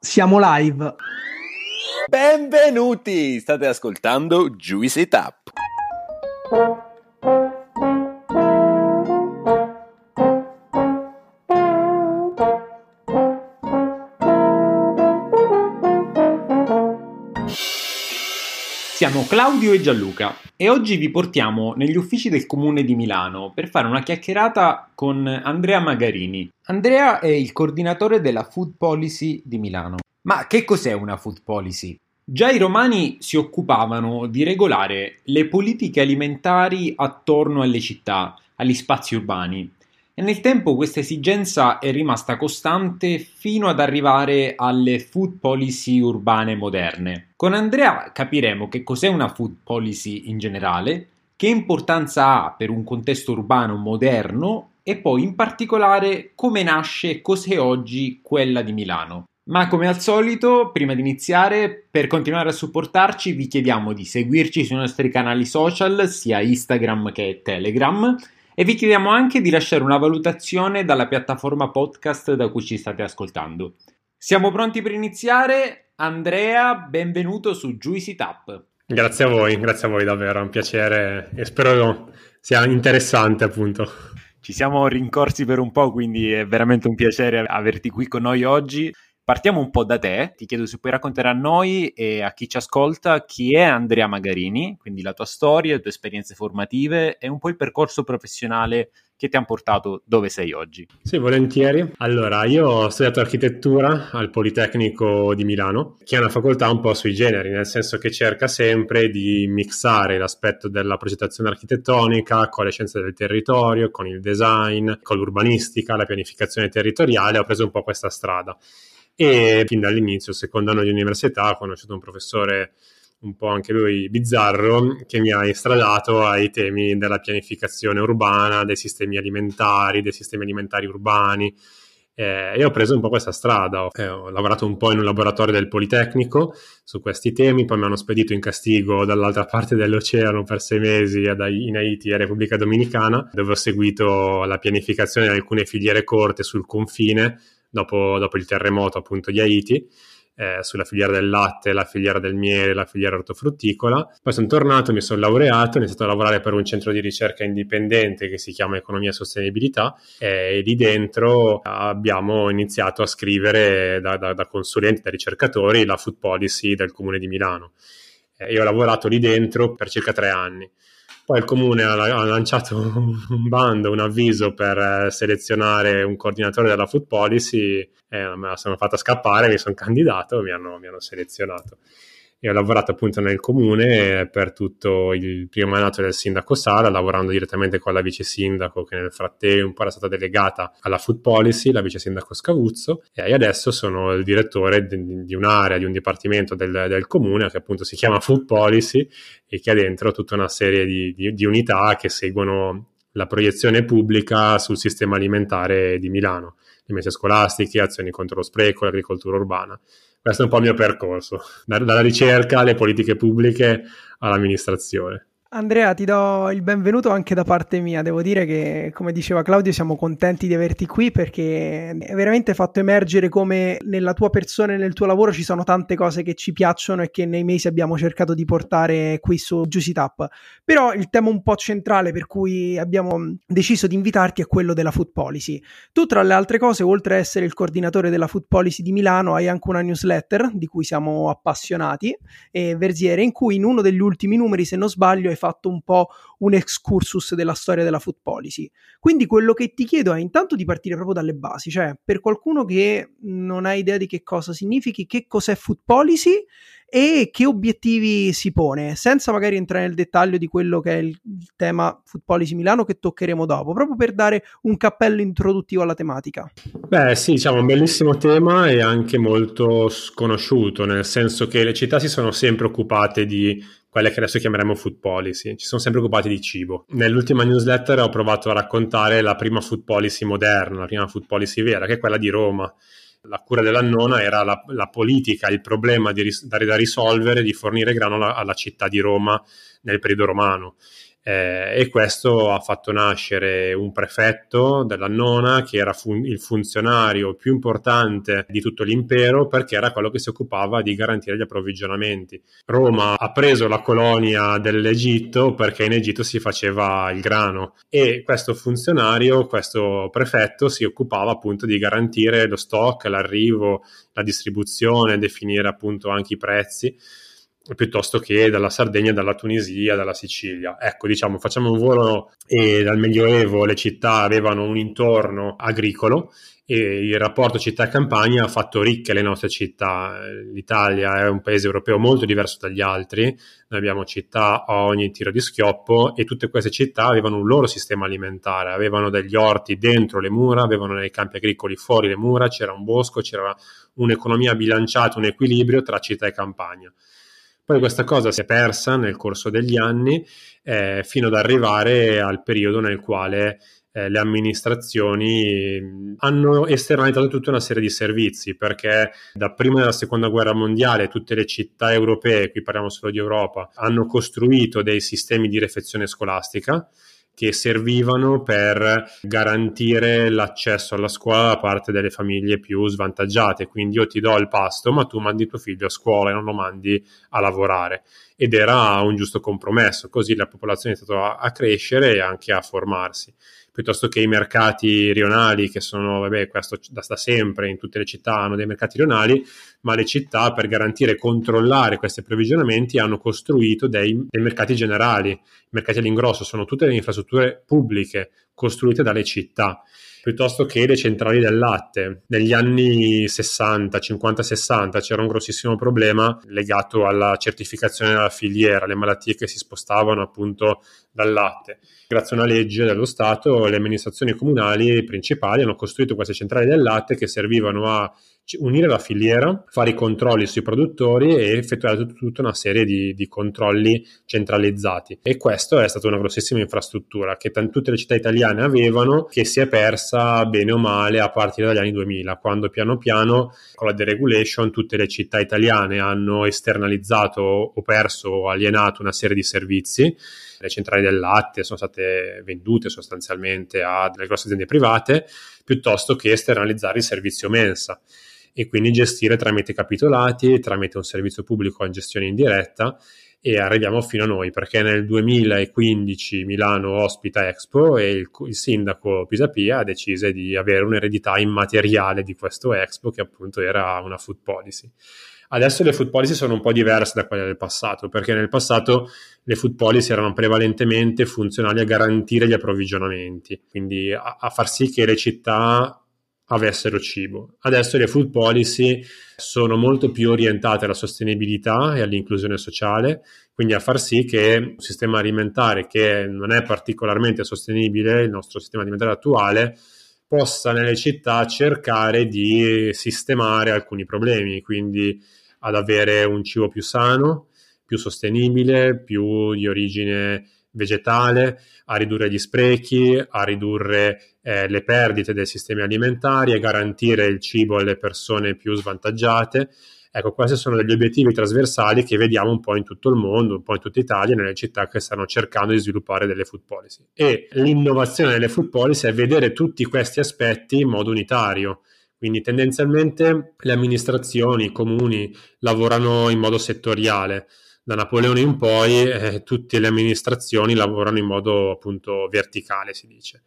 Siamo live. Benvenuti! State ascoltando Juicy Tap. Siamo Claudio e Gianluca e oggi vi portiamo negli uffici del comune di Milano per fare una chiacchierata con Andrea Magarini. Andrea è il coordinatore della Food Policy di Milano. Ma che cos'è una Food Policy? Già i romani si occupavano di regolare le politiche alimentari attorno alle città, agli spazi urbani e nel tempo questa esigenza è rimasta costante fino ad arrivare alle food policy urbane moderne. Con Andrea capiremo che cos'è una food policy in generale, che importanza ha per un contesto urbano moderno e poi in particolare come nasce e cos'è oggi quella di Milano. Ma come al solito, prima di iniziare, per continuare a supportarci vi chiediamo di seguirci sui nostri canali social, sia Instagram che Telegram, e vi chiediamo anche di lasciare una valutazione dalla piattaforma podcast da cui ci state ascoltando. Siamo pronti per iniziare? Andrea, benvenuto su Juicy Tap. Grazie a voi, grazie a voi davvero, è un piacere e spero sia interessante appunto. Ci siamo rincorsi per un po', quindi è veramente un piacere averti qui con noi oggi. Partiamo un po' da te, ti chiedo se puoi raccontare a noi e a chi ci ascolta chi è Andrea Magarini, quindi la tua storia, le tue esperienze formative e un po' il percorso professionale che ti hanno portato dove sei oggi. Sì, volentieri. Allora, io ho studiato architettura al Politecnico di Milano, che è una facoltà un po' sui generi, nel senso che cerca sempre di mixare l'aspetto della progettazione architettonica con le scienze del territorio, con il design, con l'urbanistica, la pianificazione territoriale. Ho preso un po' questa strada e fin dall'inizio, secondo anno di università, ho conosciuto un professore un po' anche lui bizzarro che mi ha estradato ai temi della pianificazione urbana, dei sistemi alimentari, dei sistemi alimentari urbani eh, e ho preso un po' questa strada. Ho, eh, ho lavorato un po' in un laboratorio del Politecnico su questi temi, poi mi hanno spedito in castigo dall'altra parte dell'oceano per sei mesi in Haiti e Repubblica Dominicana, dove ho seguito la pianificazione di alcune filiere corte sul confine dopo, dopo il terremoto appunto di Haiti. Eh, sulla filiera del latte, la filiera del miele, la filiera ortofrutticola. Poi sono tornato, mi sono laureato, ho iniziato a lavorare per un centro di ricerca indipendente che si chiama Economia e Sostenibilità e lì dentro abbiamo iniziato a scrivere da, da, da consulenti, da ricercatori, la food policy del comune di Milano. Eh, io ho lavorato lì dentro per circa tre anni. Poi il comune ha, ha lanciato un bando, un avviso per eh, selezionare un coordinatore della food policy e me la sono fatta scappare, mi sono candidato e mi mi hanno selezionato e ho lavorato appunto nel comune per tutto il primo mandato del sindaco Sala, lavorando direttamente con la vice sindaco che nel frattempo era stata delegata alla food policy, la vice sindaco Scavuzzo, e adesso sono il direttore di, un'area, di un dipartimento del, del, comune che appunto si chiama food policy e che ha dentro tutta una serie di, di, di unità che seguono la proiezione pubblica sul sistema alimentare di Milano, le messe scolastiche, azioni contro lo spreco, l'agricoltura urbana questo è un po' il mio percorso, dalla ricerca alle politiche pubbliche all'amministrazione. Andrea, ti do il benvenuto anche da parte mia. Devo dire che, come diceva Claudio, siamo contenti di averti qui perché è veramente fatto emergere come nella tua persona e nel tuo lavoro ci sono tante cose che ci piacciono e che nei mesi abbiamo cercato di portare qui su Juicy Tap. Però il tema un po' centrale per cui abbiamo deciso di invitarti è quello della food policy. Tu, tra le altre cose, oltre a essere il coordinatore della food policy di Milano, hai anche una newsletter di cui siamo appassionati, e Versiere, in cui in uno degli ultimi numeri, se non sbaglio, hai fatto un po' un excursus della storia della food policy. Quindi quello che ti chiedo è intanto di partire proprio dalle basi, cioè per qualcuno che non ha idea di che cosa significhi, che cos'è food policy e che obiettivi si pone, senza magari entrare nel dettaglio di quello che è il, tema Food Policy Milano che toccheremo dopo, proprio per dare un cappello introduttivo alla tematica. Beh sì, diciamo un bellissimo tema e anche molto sconosciuto, nel senso che le città si sono sempre occupate di quelle che adesso chiameremo food policy, ci sono sempre occupati di cibo. Nell'ultima newsletter ho provato a raccontare la prima food policy moderna, la prima food policy vera, che è quella di Roma la cura della nonna era la, la politica, il problema di, da, da, risolvere di fornire grano alla, alla, città di Roma nel periodo romano. Eh, e questo ha fatto nascere un prefetto della nona che era fun- il funzionario più importante di tutto l'impero perché era quello che si occupava di garantire gli approvvigionamenti. Roma ha preso la colonia dell'Egitto perché in Egitto si faceva il grano e questo funzionario, questo prefetto si occupava appunto di garantire lo stock, l'arrivo, la distribuzione, definire appunto anche i prezzi piuttosto che dalla Sardegna, dalla Tunisia, dalla Sicilia. Ecco, diciamo, facciamo un volo e dal Medioevo le città avevano un intorno agricolo e il rapporto città-campagna ha fatto ricche le nostre città. L'Italia è un paese europeo molto diverso dagli altri, noi abbiamo città a ogni tiro di schioppo e tutte queste città avevano un loro sistema alimentare, avevano degli orti dentro le mura, avevano dei campi agricoli fuori le mura, c'era un bosco, c'era un'economia bilanciata, un equilibrio tra città e campagna. Poi questa cosa si è persa nel corso degli anni eh, fino ad arrivare al periodo nel quale eh, le amministrazioni hanno esternalizzato tutta una serie di servizi perché da prima della seconda guerra mondiale tutte le città europee, qui parliamo solo di Europa, hanno costruito dei sistemi di refezione scolastica che servivano per garantire l'accesso alla scuola da parte delle famiglie più svantaggiate. Quindi io ti do il pasto, ma tu mandi tuo figlio a scuola e non lo mandi a lavorare. Ed era un giusto compromesso, così la popolazione è stata a crescere e anche a formarsi piuttosto che i mercati rionali, che sono, vabbè, questo da, da sempre, in tutte le città hanno dei mercati rionali, ma le città per garantire e controllare questi approvvigionamenti hanno costruito dei, dei mercati generali. I mercati all'ingrosso sono tutte le infrastrutture pubbliche costruite dalle città piuttosto che le centrali del latte. Negli anni 60, 50, 60 c'era un grossissimo problema legato alla certificazione della filiera, le malattie che si spostavano appunto dal latte. Grazie a una legge dello Stato, le amministrazioni comunali principali hanno costruito queste centrali del latte che servivano a unire la filiera, fare i controlli sui produttori e effettuare tutta una serie di, di controlli centralizzati. E questo è stata una grossissima infrastruttura che t- tutte le città italiane avevano, che si è persa bene o male a partire dagli anni 2000, quando piano piano con la deregulation tutte le città italiane hanno esternalizzato o perso o alienato una serie di servizi le centrali del latte sono state vendute sostanzialmente a delle grosse aziende private, piuttosto che esternalizzare il servizio mensa e quindi gestire tramite capitolati, tramite un servizio pubblico a gestione indiretta e arriviamo fino a noi perché nel 2015 Milano ospita Expo e il, il sindaco Pisapia ha deciso di avere un'eredità immateriale di questo Expo che appunto era una food policy. Adesso le food policy sono un po' diverse da quelle del passato, perché nel passato le food policy erano prevalentemente funzionali a garantire gli approvvigionamenti, quindi a, a far sì che le città avessero cibo. Adesso le food policy sono molto più orientate alla sostenibilità e all'inclusione sociale, quindi a far sì che un sistema alimentare che non è particolarmente sostenibile, il nostro sistema alimentare attuale, possa nelle città cercare di sistemare alcuni problemi, quindi ad avere un cibo più sano, più sostenibile, più di origine vegetale, a ridurre gli sprechi, a ridurre eh, le perdite dei sistemi alimentari, a garantire il cibo alle persone più svantaggiate. Ecco, questi sono degli obiettivi trasversali che vediamo un po' in tutto il mondo, un po' in tutta Italia, nelle città che stanno cercando di sviluppare delle food policy. E l'innovazione delle food policy è vedere tutti questi aspetti in modo unitario, quindi tendenzialmente le amministrazioni, i comuni lavorano in modo settoriale. Da Napoleone in poi eh, tutte le amministrazioni lavorano in modo appunto verticale, si dice.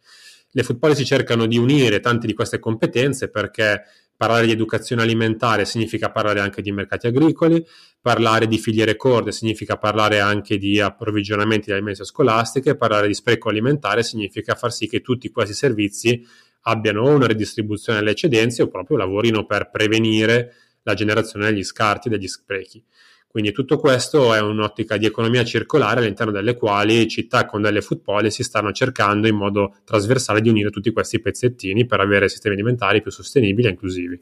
Le food policy cercano di unire tante di queste competenze perché parlare di educazione alimentare significa parlare anche di mercati agricoli, parlare di filiere corde significa parlare anche di approvvigionamenti delle mense scolastiche, parlare di spreco alimentare significa far sì che tutti questi servizi abbiano una redistribuzione delle eccedenze o proprio lavorino per prevenire la generazione degli scarti e degli sprechi. Quindi tutto questo è un'ottica di economia circolare all'interno delle quali città con delle food policy stanno cercando in modo trasversale di unire tutti questi pezzettini per avere sistemi alimentari più sostenibili e inclusivi.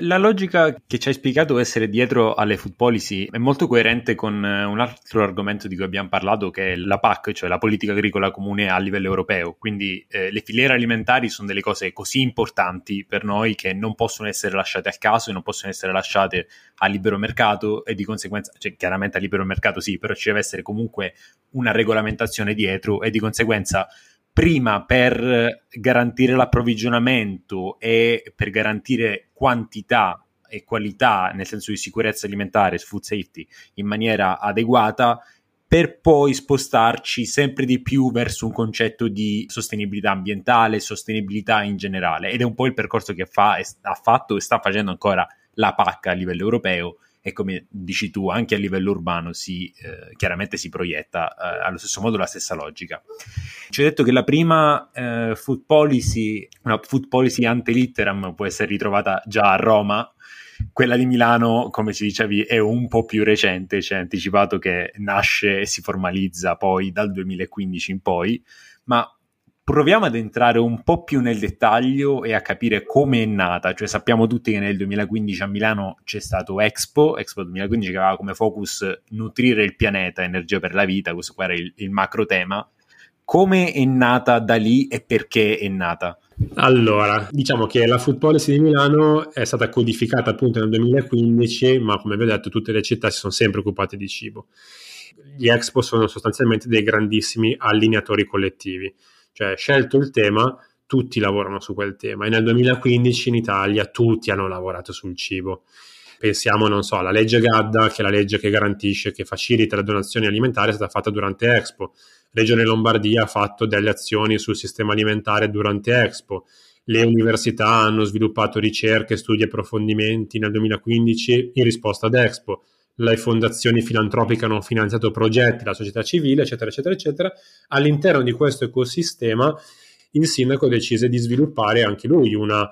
La logica che ci hai spiegato essere dietro alle food policy è molto coerente con eh, un altro argomento di cui abbiamo parlato che è la PAC, cioè la politica agricola comune a livello europeo. Quindi eh, le filiere alimentari sono delle cose così importanti per noi che non possono essere lasciate al caso e non possono essere lasciate a libero mercato e di conseguenza conseguenza, cioè chiaramente a libero mercato sì, però ci deve essere comunque una regolamentazione dietro e di conseguenza prima per garantire l'approvvigionamento e per garantire quantità e qualità, nel senso di sicurezza alimentare, food safety, in maniera adeguata, per poi spostarci sempre di più verso un concetto di sostenibilità ambientale, sostenibilità in generale. Ed è un po' il percorso che fa, ha fatto e sta facendo ancora la PAC a livello europeo e come dici tu anche a livello urbano si, eh, chiaramente si proietta eh, allo stesso modo la stessa logica. Ci ho detto che la prima eh, food policy, una food policy ante litteram può essere ritrovata già a Roma, quella di Milano, come ci dicevi, è un po' più recente, ci hai anticipato che nasce e si formalizza poi dal 2015 in poi, ma proviamo ad entrare un po' più nel dettaglio e a capire come è nata. Cioè, sappiamo tutti che nel 2015 a Milano c'è stato Expo, Expo 2015 che aveva come focus nutrire il pianeta, energia per la vita, questo qua era il, il macro tema. Come è nata da lì e perché è nata? Allora, diciamo che la Food Policy di Milano è stata codificata appunto nel 2015, ma come vi ho detto tutte le città si sono sempre occupate di cibo. Gli Expo sono sostanzialmente dei grandissimi allineatori collettivi, cioè scelto il tema, tutti lavorano su quel tema e nel 2015 in Italia tutti hanno lavorato sul cibo. Pensiamo, non so, alla legge Gadda, che è la legge che garantisce, che facilita le donazioni alimentari, è stata fatta durante Expo Regione Lombardia ha fatto delle azioni sul sistema alimentare durante Expo. Le università hanno sviluppato ricerche, studi e approfondimenti nel 2015 in risposta ad Expo. Le fondazioni filantropiche hanno finanziato progetti, la società civile, eccetera, eccetera, eccetera. All'interno di questo ecosistema il sindaco decise di sviluppare anche lui una,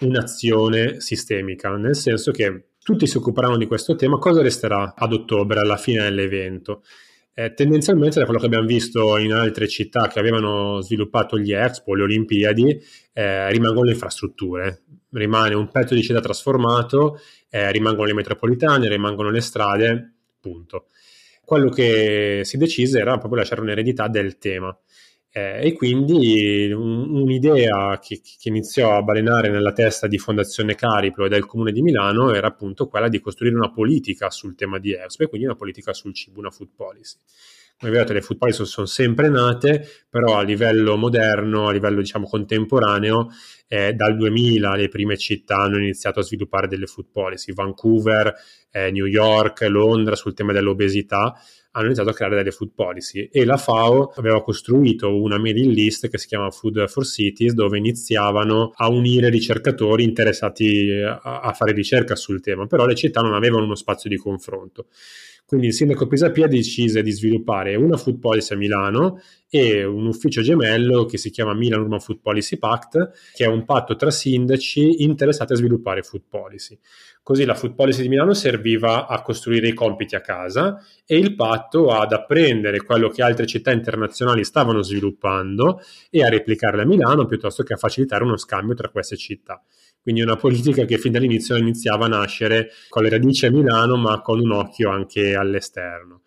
un'azione sistemica, nel senso che tutti si occuperanno di questo tema. Cosa resterà ad ottobre, alla fine dell'evento? Eh, tendenzialmente da quello che abbiamo visto in altre città che avevano sviluppato gli Expo, le Olimpiadi, eh, rimangono le infrastrutture, rimane un pezzo di città trasformato, eh, rimangono le metropolitane, rimangono le strade, punto. Quello che si decise era proprio lasciare un'eredità del tema. Eh, e quindi un, un'idea che, che, iniziò a balenare nella testa di Fondazione Cariplo e del Comune di Milano era appunto quella di costruire una politica sul tema di Expo e quindi una politica sul cibo, una food policy. Come vedete, le food policy sono sempre nate, però a livello moderno, a livello diciamo contemporaneo, eh, dal 2000 le prime città hanno iniziato a sviluppare delle food policy. Vancouver, eh, New York, Londra sul tema dell'obesità hanno iniziato a creare delle food policy e la FAO aveva costruito una mailing list che si chiama Food for Cities dove iniziavano a unire ricercatori interessati a, fare ricerca sul tema, però le città non avevano uno spazio di confronto. Quindi il sindaco Pisapia decise di sviluppare una food policy a Milano e un ufficio gemello che si chiama Milan Urban Food Policy Pact, che è un patto tra sindaci interessati a sviluppare food policy. Così la food policy di Milano serviva a costruire i compiti a casa e il patto ad apprendere quello che altre città internazionali stavano sviluppando e a replicarle a Milano piuttosto che a facilitare uno scambio tra queste città. Quindi una politica che fin dall'inizio iniziava a nascere con le radici a Milano, ma con un occhio anche all'esterno.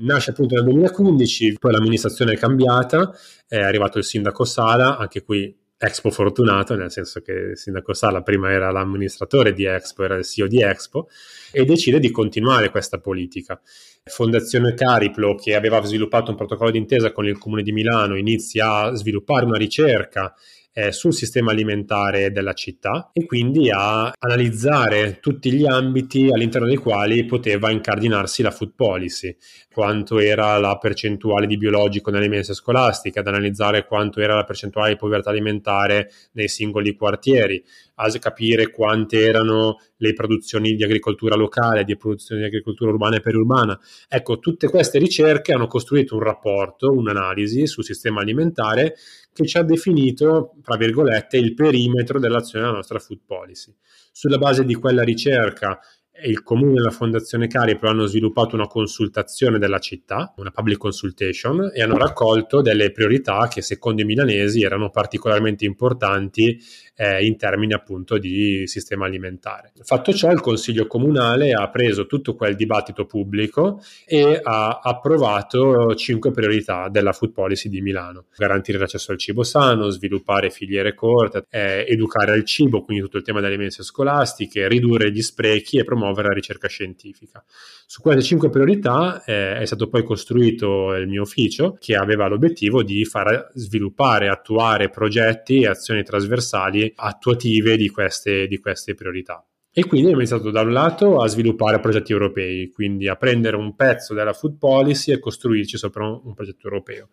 Nasce appunto nel 2015, poi l'amministrazione è cambiata, è arrivato il sindaco Sala, anche qui Expo fortunato, nel senso che il sindaco Sala prima era l'amministratore di Expo, era il CEO di Expo, e decide di continuare questa politica. Fondazione Cariplo, che aveva sviluppato un protocollo d'intesa con il Comune di Milano, inizia a sviluppare una ricerca eh, sul sistema alimentare della città e quindi a analizzare tutti gli ambiti all'interno dei quali poteva incardinarsi la food policy, quanto era la percentuale di biologico nelle mense scolastiche, ad analizzare quanto era la percentuale di povertà alimentare nei singoli quartieri, a capire quante erano le produzioni di agricoltura locale, di produzioni di agricoltura urbana e periurbana. Ecco, tutte queste ricerche hanno costruito un rapporto, un'analisi sul sistema alimentare che ci ha definito, tra virgolette, il perimetro dell'azione della nostra food policy. Sulla base di quella ricerca il comune e la fondazione Cariplo hanno sviluppato una consultazione della città, una public consultation, e hanno raccolto delle priorità che secondo i milanesi erano particolarmente importanti eh, in termini appunto di sistema alimentare. Fatto ciò, il Consiglio Comunale ha preso tutto quel dibattito pubblico e ha approvato cinque priorità della food policy di Milano. Garantire l'accesso al cibo sano, sviluppare filiere corte, eh, educare al cibo, quindi tutto il tema delle mense scolastiche, ridurre gli sprechi e promuovere promuovere la ricerca scientifica. Su queste cinque priorità eh, è stato poi costruito il mio ufficio che aveva l'obiettivo di far sviluppare, attuare progetti e azioni trasversali attuative di queste, di queste priorità. E quindi abbiamo iniziato da un lato a sviluppare progetti europei, quindi a prendere un pezzo della food policy e costruirci sopra un, un progetto europeo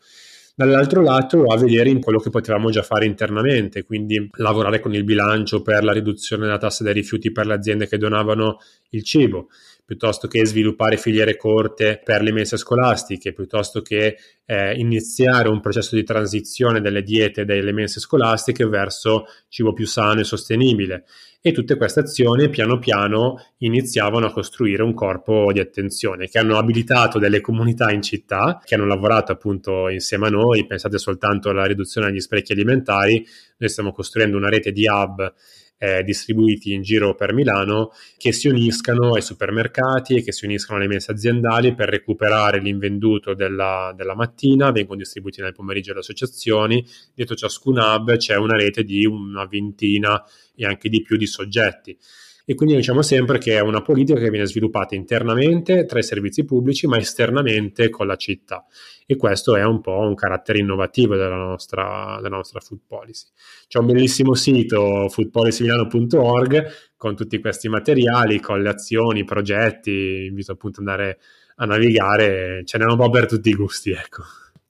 dall'altro lato a vedere in quello che potevamo già fare internamente, quindi lavorare con il bilancio per la riduzione della tassa dei rifiuti per le aziende che donavano il cibo, piuttosto che sviluppare filiere corte per le mense scolastiche, piuttosto che eh, iniziare un processo di transizione delle diete delle mense scolastiche verso cibo più sano e sostenibile. E tutte queste azioni piano piano iniziavano a costruire un corpo di attenzione che hanno abilitato delle comunità in città che hanno lavorato appunto insieme a noi. Pensate soltanto alla riduzione degli sprechi alimentari. Noi stiamo costruendo una rete di hub eh, distribuiti in giro per Milano che si uniscano ai supermercati e che si uniscano alle mense aziendali per recuperare l'invenduto della, della mattina, vengono distribuiti nel pomeriggio alle associazioni, dietro ciascun hub c'è una rete di una ventina e anche di più di soggetti e quindi diciamo sempre che è una politica che viene sviluppata internamente tra i servizi pubblici ma esternamente con la città e questo è un po' un carattere innovativo della nostra, della nostra food policy. C'è un bellissimo sito foodpolicymilano.org con tutti questi materiali, con le azioni, i progetti, invito appunto ad andare a navigare, ce n'è un po' per tutti i gusti, ecco.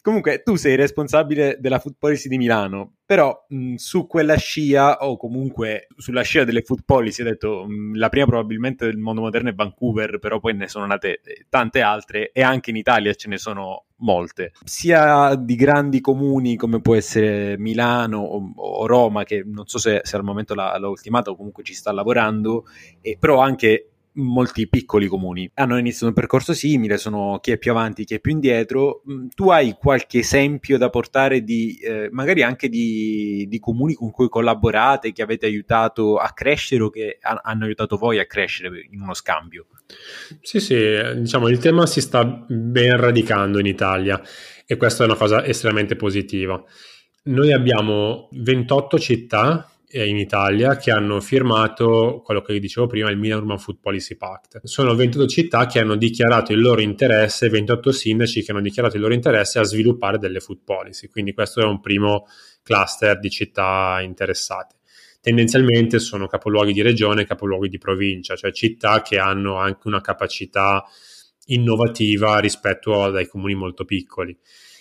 Comunque tu sei responsabile della food policy di Milano, però mh, su quella scia o comunque sulla scia delle food policy, ho detto mh, la prima probabilmente del mondo moderno è Vancouver, però poi ne sono nate eh, tante altre e anche in Italia ce ne sono molte, sia di grandi comuni come può essere Milano o, o Roma, che non so se, se al momento l'ha, l'ha ultimata o comunque ci sta lavorando, e, però anche molti piccoli comuni hanno iniziato un percorso simile, sono chi è più avanti, chi è più indietro. Mm, tu hai qualche esempio da portare di eh, magari anche di, di, comuni con cui collaborate, che avete aiutato a crescere o che ha, hanno aiutato voi a crescere in uno scambio? Sì, sì, diciamo il tema si sta ben radicando in Italia e questa è una cosa estremamente positiva. Noi abbiamo 28 città in Italia che hanno firmato quello che dicevo prima, il Milan Urban Food Policy Pact. Sono 28 città che hanno dichiarato il loro interesse, 28 sindaci che hanno dichiarato il loro interesse a sviluppare delle food policy, quindi questo è un primo cluster di città interessate. Tendenzialmente sono capoluoghi di regione capoluoghi di provincia, cioè città che hanno anche una capacità innovativa rispetto a dei comuni molto piccoli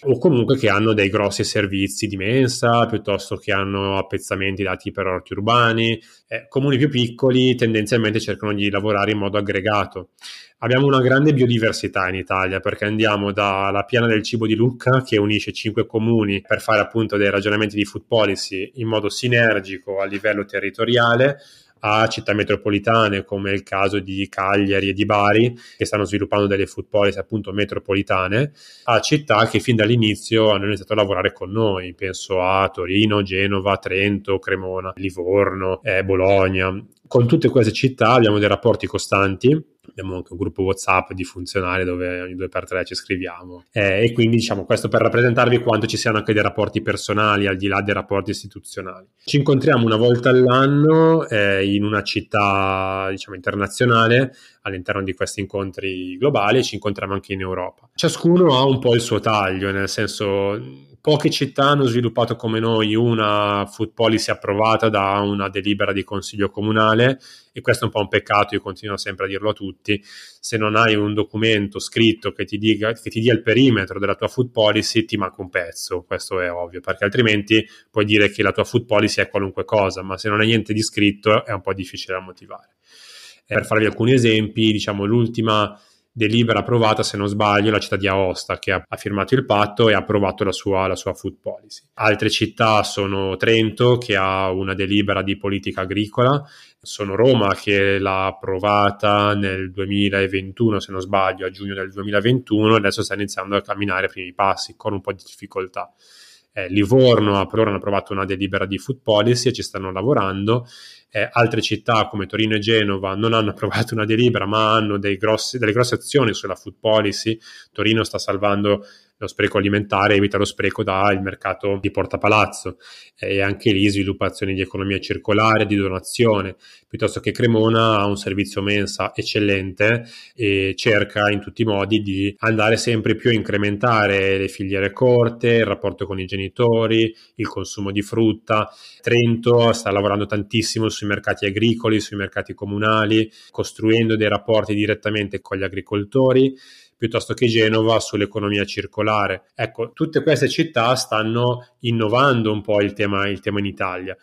o comunque che hanno dei grossi servizi di mensa piuttosto che hanno appezzamenti dati per orti urbani. Eh, comuni più piccoli tendenzialmente cercano di lavorare in modo aggregato. Abbiamo una grande biodiversità in Italia perché andiamo dalla piana del cibo di Lucca che unisce cinque comuni per fare appunto dei ragionamenti di food policy in modo sinergico a livello territoriale a città metropolitane come il caso di Cagliari e di Bari che stanno sviluppando delle food policy appunto metropolitane a città che fin dall'inizio hanno iniziato a lavorare con noi. Penso a Torino, Genova, Trento, Cremona, Livorno, eh, Bologna. Con tutte queste città abbiamo dei rapporti costanti abbiamo anche un gruppo WhatsApp di funzionari dove ogni due per tre ci scriviamo. Eh, e quindi diciamo questo per rappresentarvi quanto ci siano anche dei rapporti personali al di là dei rapporti istituzionali. Ci incontriamo una volta all'anno eh, in una città diciamo internazionale all'interno di questi incontri globali e ci incontriamo anche in Europa. Ciascuno ha un po' il suo taglio, nel senso poche città hanno sviluppato come noi una food policy approvata da una delibera di consiglio comunale e questo è un po' un peccato, io continuo sempre a dirlo a tutti, se non hai un documento scritto che ti, dica, che ti dia il perimetro della tua food policy ti manca un pezzo, questo è ovvio, perché altrimenti puoi dire che la tua food policy è qualunque cosa, ma se non hai niente di scritto è un po' difficile da motivare. Eh, per farvi alcuni esempi, diciamo l'ultima delibera approvata, se non sbaglio, la città di Aosta che ha, firmato il patto e ha approvato la sua, la sua, food policy. Altre città sono Trento che ha una delibera di politica agricola, sono Roma che l'ha approvata nel 2021, se non sbaglio, a giugno del 2021 e adesso sta iniziando a camminare i primi passi con un po' di difficoltà. Eh, Livorno per ora hanno approvato una delibera di food policy e ci stanno lavorando eh, altre città come Torino e Genova non hanno approvato una delibera ma hanno grossi, delle grosse azioni sulla food policy. Torino sta salvando lo spreco alimentare evita lo spreco dal mercato di Porta Palazzo e anche lì sviluppazioni di economia circolare, di donazione, piuttosto che Cremona ha un servizio mensa eccellente e cerca in tutti i modi di andare sempre più a incrementare le filiere corte, il rapporto con i genitori, il consumo di frutta. Trento sta lavorando tantissimo sui mercati agricoli, sui mercati comunali, costruendo dei rapporti direttamente con gli agricoltori piuttosto che Genova sull'economia circolare. Ecco, tutte queste città stanno innovando un po' il tema, il tema in Italia.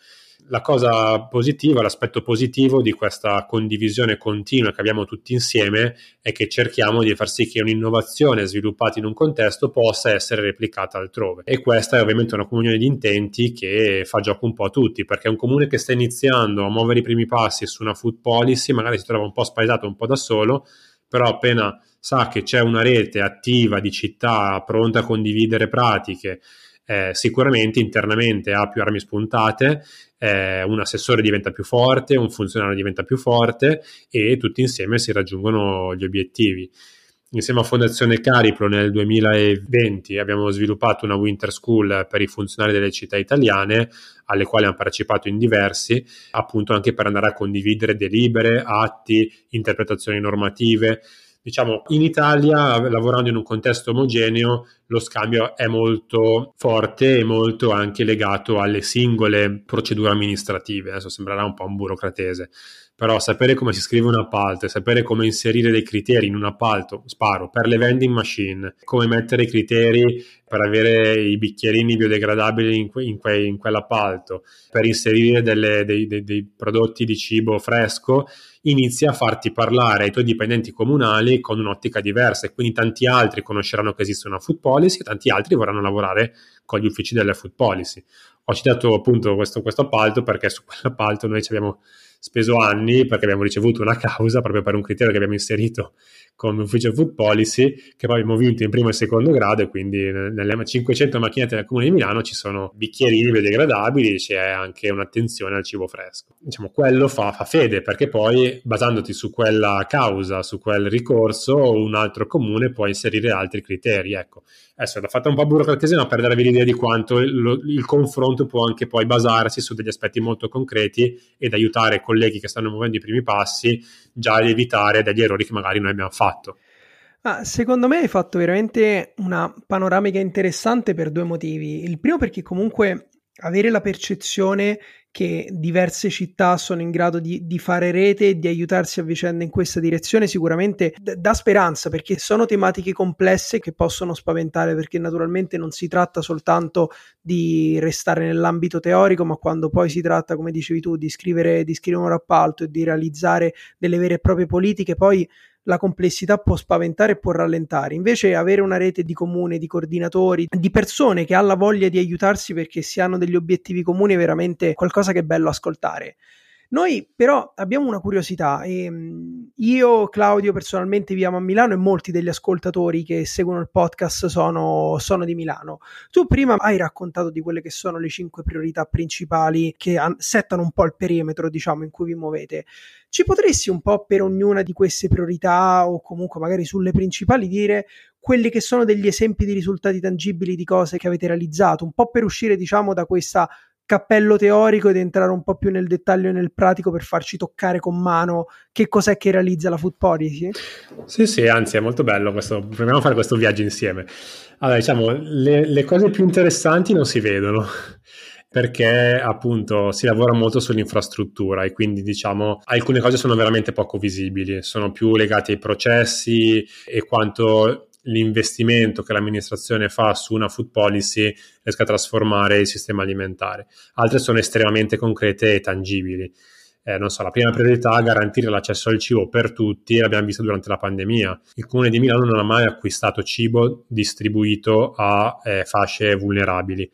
La cosa positiva, l'aspetto positivo di questa condivisione continua che abbiamo tutti insieme è che cerchiamo di far sì che un'innovazione sviluppata in un contesto possa essere replicata altrove. E questa è ovviamente una comunione di intenti che fa gioco un po' a tutti, perché un comune che sta iniziando a muovere i primi passi su una food policy magari si trova un po' spaesato, un po' da solo, però appena sa che c'è una rete attiva di città pronta a condividere pratiche, eh, sicuramente internamente ha più armi spuntate, eh, un assessore diventa più forte, un funzionario diventa più forte e tutti insieme si raggiungono gli obiettivi. Insieme a Fondazione Cariplo nel 2020 abbiamo sviluppato una winter school per i funzionari delle città italiane, alle quali hanno partecipato in diversi, appunto anche per andare a condividere delibere, atti, interpretazioni normative, diciamo in Italia lavorando in un contesto omogeneo lo scambio è molto forte e molto anche legato alle singole procedure amministrative. Adesso sembrerà un po' un burocratese però sapere come si scrive un appalto e sapere come inserire dei criteri in un appalto, sparo, per le vending machine, come mettere i criteri per avere i bicchierini biodegradabili in, que- in, que- in quell'appalto, per inserire delle, dei, dei, dei prodotti di cibo fresco, inizia a farti parlare ai tuoi dipendenti comunali con un'ottica diversa e quindi tanti altri conosceranno che esiste una food policy e tanti altri vorranno lavorare con gli uffici delle food policy. Ho citato appunto questo, questo appalto perché su quell'appalto noi ci abbiamo speso anni perché abbiamo ricevuto una causa proprio per un criterio che abbiamo inserito come ufficio food policy che poi abbiamo vinto in primo e secondo grado e quindi nelle 500 macchinette del comune di Milano ci sono bicchierini biodegradabili c'è anche un'attenzione al cibo fresco diciamo quello fa, fa fede perché poi basandoti su quella causa su quel ricorso un altro comune può inserire altri criteri ecco adesso è fatta un po' burocratesima per darvi l'idea di quanto il, il confronto può anche poi basarsi su degli aspetti molto concreti ed aiutare colleghi che stanno muovendo i primi passi già ad evitare degli errori che magari noi abbiamo fatto. Ah, secondo me hai fatto veramente una panoramica interessante per due motivi. Il primo perché comunque avere la percezione che diverse città sono in grado di, di, fare rete e di aiutarsi a vicenda in questa direzione sicuramente d- dà speranza perché sono tematiche complesse che possono spaventare perché naturalmente non si tratta soltanto di restare nell'ambito teorico ma quando poi si tratta come dicevi tu di scrivere, di scrivere un rappalto e di realizzare delle vere e proprie politiche poi la complessità può spaventare e può rallentare. Invece avere una rete di comune, di coordinatori, di persone che hanno la voglia di aiutarsi perché si hanno degli obiettivi comuni è veramente qualcosa che è bello ascoltare. Noi però abbiamo una curiosità. Ehm, io, Claudio, personalmente viviamo a Milano e molti degli ascoltatori che seguono il podcast sono, sono, di Milano. Tu prima hai raccontato di quelle che sono le cinque priorità principali che settano un po' il perimetro, diciamo, in cui vi muovete. Ci potresti un po' per ognuna di queste priorità o comunque magari sulle principali dire quelli che sono degli esempi di risultati tangibili di cose che avete realizzato, un po' per uscire, diciamo, da questa cappello teorico ed entrare un po' più nel dettaglio e nel pratico per farci toccare con mano che cos'è che realizza la food policy? Sì, sì, anzi è molto bello questo, proviamo a fare questo viaggio insieme. Allora, diciamo, le, le cose più interessanti non si vedono perché appunto si lavora molto sull'infrastruttura e quindi diciamo alcune cose sono veramente poco visibili, sono più legate ai processi e quanto l'investimento che l'amministrazione fa su una food policy riesca a trasformare il sistema alimentare. Altre sono estremamente concrete e tangibili. Eh, non so, la prima priorità è garantire l'accesso al cibo per tutti, l'abbiamo visto durante la pandemia. Il comune di Milano non ha mai acquistato cibo distribuito a eh, fasce vulnerabili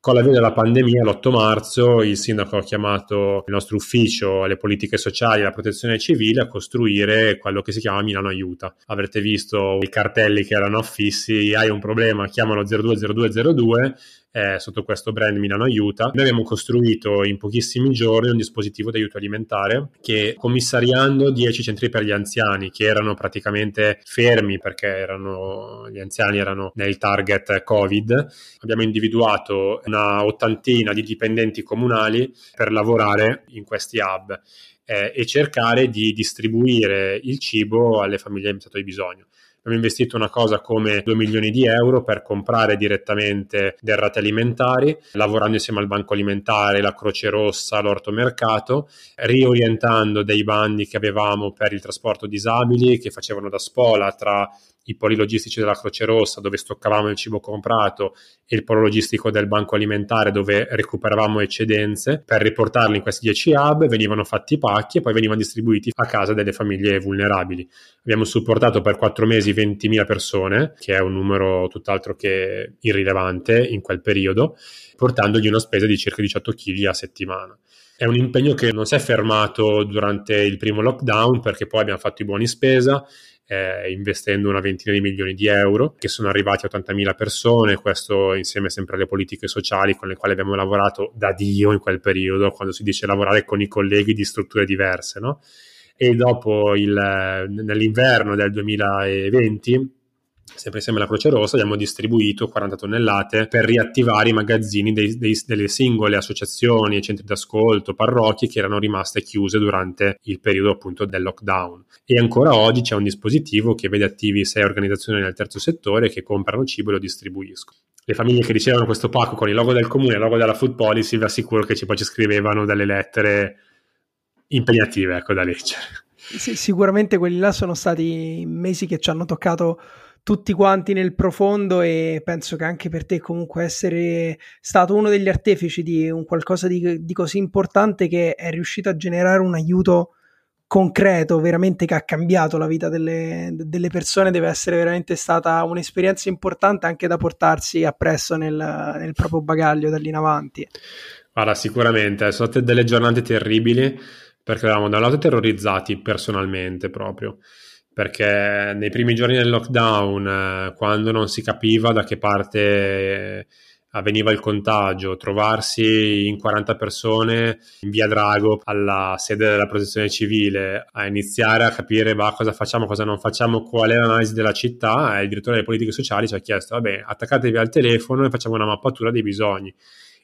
con l'avvio della pandemia, l'8 marzo, il sindaco ha chiamato il nostro ufficio alle politiche sociali e alla protezione civile a costruire quello che si chiama Milano Aiuta. Avrete visto i cartelli che erano affissi, hai un problema, chiamalo 020202 eh, sotto questo brand Milano Aiuta. Noi abbiamo costruito in pochissimi giorni un dispositivo di aiuto alimentare che commissariando 10 centri per gli anziani che erano praticamente fermi perché erano, gli anziani erano nel target Covid, abbiamo individuato una ottantina di dipendenti comunali per lavorare in questi hub eh, e cercare di distribuire il cibo alle famiglie in stato di bisogno. Abbiamo investito una cosa come 2 milioni di euro per comprare direttamente derrate alimentari, lavorando insieme al Banco Alimentare, la Croce Rossa, l'Orto Mercato, riorientando dei bandi che avevamo per il trasporto disabili che facevano da spola tra i poli logistici della Croce Rossa dove stoccavamo il cibo comprato e il polo logistico del banco alimentare dove recuperavamo eccedenze per riportarli in questi 10 hub, venivano fatti i pacchi e poi venivano distribuiti a casa delle famiglie vulnerabili. Abbiamo supportato per 4 mesi 20.000 persone, che è un numero tutt'altro che irrilevante in quel periodo, portandogli una spesa di circa 18 kg a settimana. È un impegno che non si è fermato durante il primo lockdown perché poi abbiamo fatto i buoni spesa, eh, investendo una ventina di milioni di euro, che sono arrivati a 80.000 persone, questo insieme sempre alle politiche sociali con le quali abbiamo lavorato da Dio in quel periodo, quando si dice lavorare con i colleghi di strutture diverse, no? E dopo il, nell'inverno del 2020 sempre insieme alla Croce Rossa, abbiamo distribuito 40 tonnellate per riattivare i magazzini dei, dei, delle singole associazioni, centri d'ascolto, parrocchie che erano rimaste chiuse durante il periodo appunto del lockdown. E ancora oggi c'è un dispositivo che vede attivi sei organizzazioni nel terzo settore che comprano cibo e lo distribuiscono. Le famiglie che ricevono questo pacco con il logo del comune e il logo della food policy, vi assicuro che ci, poi ci scrivevano delle lettere impegnative ecco, da leggere. Sì, sicuramente quelli là sono stati mesi che ci hanno toccato tutti quanti nel profondo e penso che anche per te comunque essere stato uno degli artefici di un qualcosa di, di così importante che è riuscito a generare un aiuto concreto, veramente che ha cambiato la vita delle, delle, persone, deve essere veramente stata un'esperienza importante anche da portarsi appresso nel, nel proprio bagaglio da lì in avanti. Guarda, sicuramente, sono state delle giornate terribili perché eravamo da un lato terrorizzati personalmente proprio perché nei primi giorni del lockdown, eh, quando non si capiva da che parte eh, avveniva il contagio, trovarsi in 40 persone in via Drago alla sede della protezione civile a iniziare a capire bah, cosa facciamo, cosa non facciamo, qual è l'analisi della città, il direttore delle politiche sociali ci ha chiesto, vabbè, attaccatevi al telefono e facciamo una mappatura dei bisogni.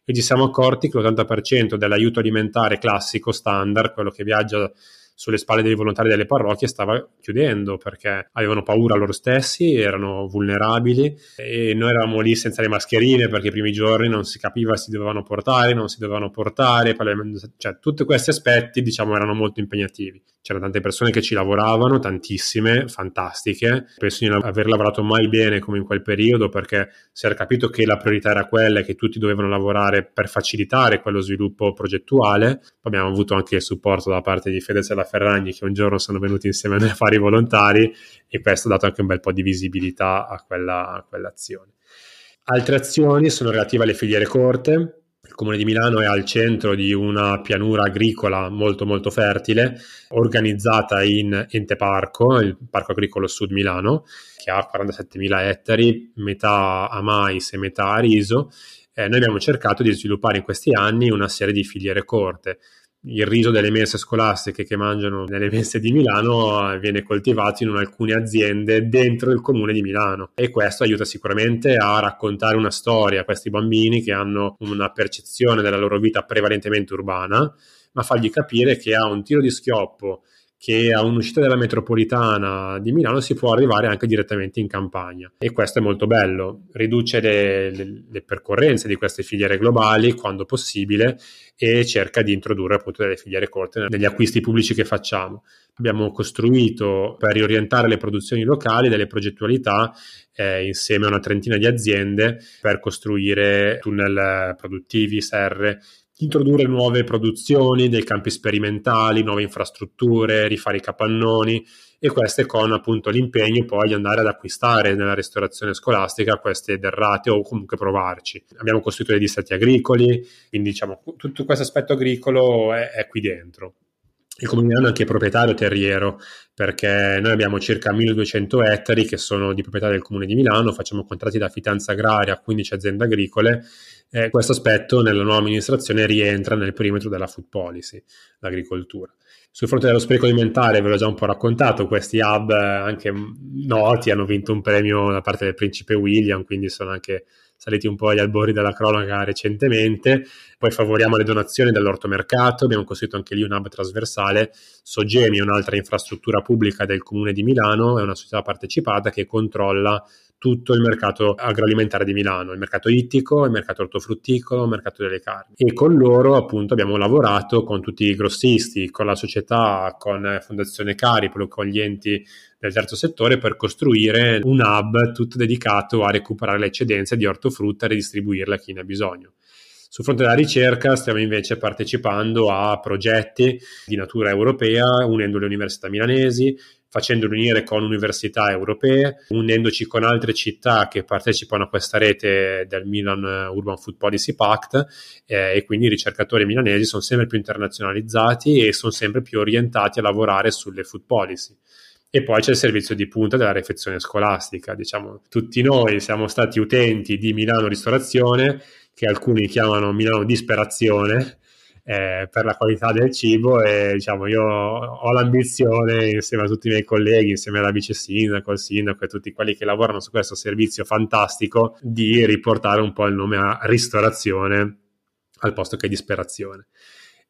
E ci siamo accorti che l'80% dell'aiuto alimentare classico, standard, quello che viaggia sulle spalle dei volontari delle parrocchie stava chiudendo perché avevano paura loro stessi, erano vulnerabili e noi eravamo lì senza le mascherine perché i primi giorni non si capiva se si dovevano portare, non si dovevano portare, cioè tutti questi aspetti diciamo erano molto impegnativi. C'erano tante persone che ci lavoravano, tantissime, fantastiche. Penso di non aver lavorato mai bene come in quel periodo perché si era capito che la priorità era quella e che tutti dovevano lavorare per facilitare quello sviluppo progettuale. Poi abbiamo avuto anche il supporto da parte di Fedez e la Ferragni che un giorno sono venuti insieme a noi a fare i volontari e questo ha dato anche un bel po' di visibilità a, quella, a quell'azione. Altre azioni sono relative alle filiere corte. Il Comune di Milano è al centro di una pianura agricola molto molto fertile, organizzata in Ente Parco, il Parco Agricolo Sud Milano, che ha 47.000 ettari, metà a mais e metà a riso. Eh, noi abbiamo cercato di sviluppare in questi anni una serie di filiere corte il riso delle mense scolastiche che mangiano nelle mense di Milano viene coltivato in alcune aziende dentro il comune di Milano. E questo aiuta sicuramente a raccontare una storia a questi bambini che hanno una percezione della loro vita prevalentemente urbana, ma fargli capire che a un tiro di schioppo che a un'uscita della metropolitana di Milano si può arrivare anche direttamente in campagna e questo è molto bello, riduce le, le, le, percorrenze di queste filiere globali quando possibile e cerca di introdurre appunto delle filiere corte negli acquisti pubblici che facciamo. Abbiamo costruito per riorientare le produzioni locali delle progettualità eh, insieme a una trentina di aziende per costruire tunnel produttivi, serre introdurre nuove produzioni, dei campi sperimentali, nuove infrastrutture, rifare i capannoni e queste con appunto l'impegno poi di andare ad acquistare nella ristorazione scolastica queste derrate o comunque provarci. Abbiamo costruito dei distretti agricoli, quindi diciamo tutto questo aspetto agricolo è, è qui dentro. il Comune è anche proprietario terriero perché noi abbiamo circa 1200 ettari che sono di proprietà del Comune di Milano, facciamo contratti da affittanza agraria a 15 aziende agricole e questo aspetto nella nuova amministrazione rientra nel perimetro della food policy, l'agricoltura. Sul fronte dello spreco alimentare ve l'ho già un po' raccontato, questi hub anche noti hanno vinto un premio da parte del principe William, quindi sono anche saliti un po' agli albori della cronaca recentemente. Poi favoriamo le donazioni dall'ortomercato, abbiamo costruito anche lì un hub trasversale. Sogemi è un'altra infrastruttura pubblica del comune di Milano, è una società partecipata che controlla tutto il mercato agroalimentare di Milano, il mercato ittico, il mercato ortofrutticolo, il mercato delle carni. E con loro appunto abbiamo lavorato con tutti i grossisti, con la società, con Fondazione Cariplo, con gli enti del terzo settore per costruire un hub tutto dedicato a recuperare le eccedenze di ortofrutta e redistribuirle a chi ne ha bisogno. Sul fronte della ricerca stiamo invece partecipando a progetti di natura europea, unendo le università milanesi, facendoli unire con università europee, unendoci con altre città che partecipano a questa rete del Milan Urban Food Policy Pact eh, e quindi i ricercatori milanesi sono sempre più internazionalizzati e sono sempre più orientati a lavorare sulle food policy. E poi c'è il servizio di punta della refezione scolastica. Diciamo, tutti noi siamo stati utenti di Milano Ristorazione, che alcuni chiamano Milano Disperazione, eh, per la qualità del cibo e diciamo io ho l'ambizione insieme a tutti i miei colleghi, insieme alla vice sindaco, al sindaco e tutti quelli che lavorano su questo servizio fantastico di riportare un po' il nome a ristorazione al posto che disperazione.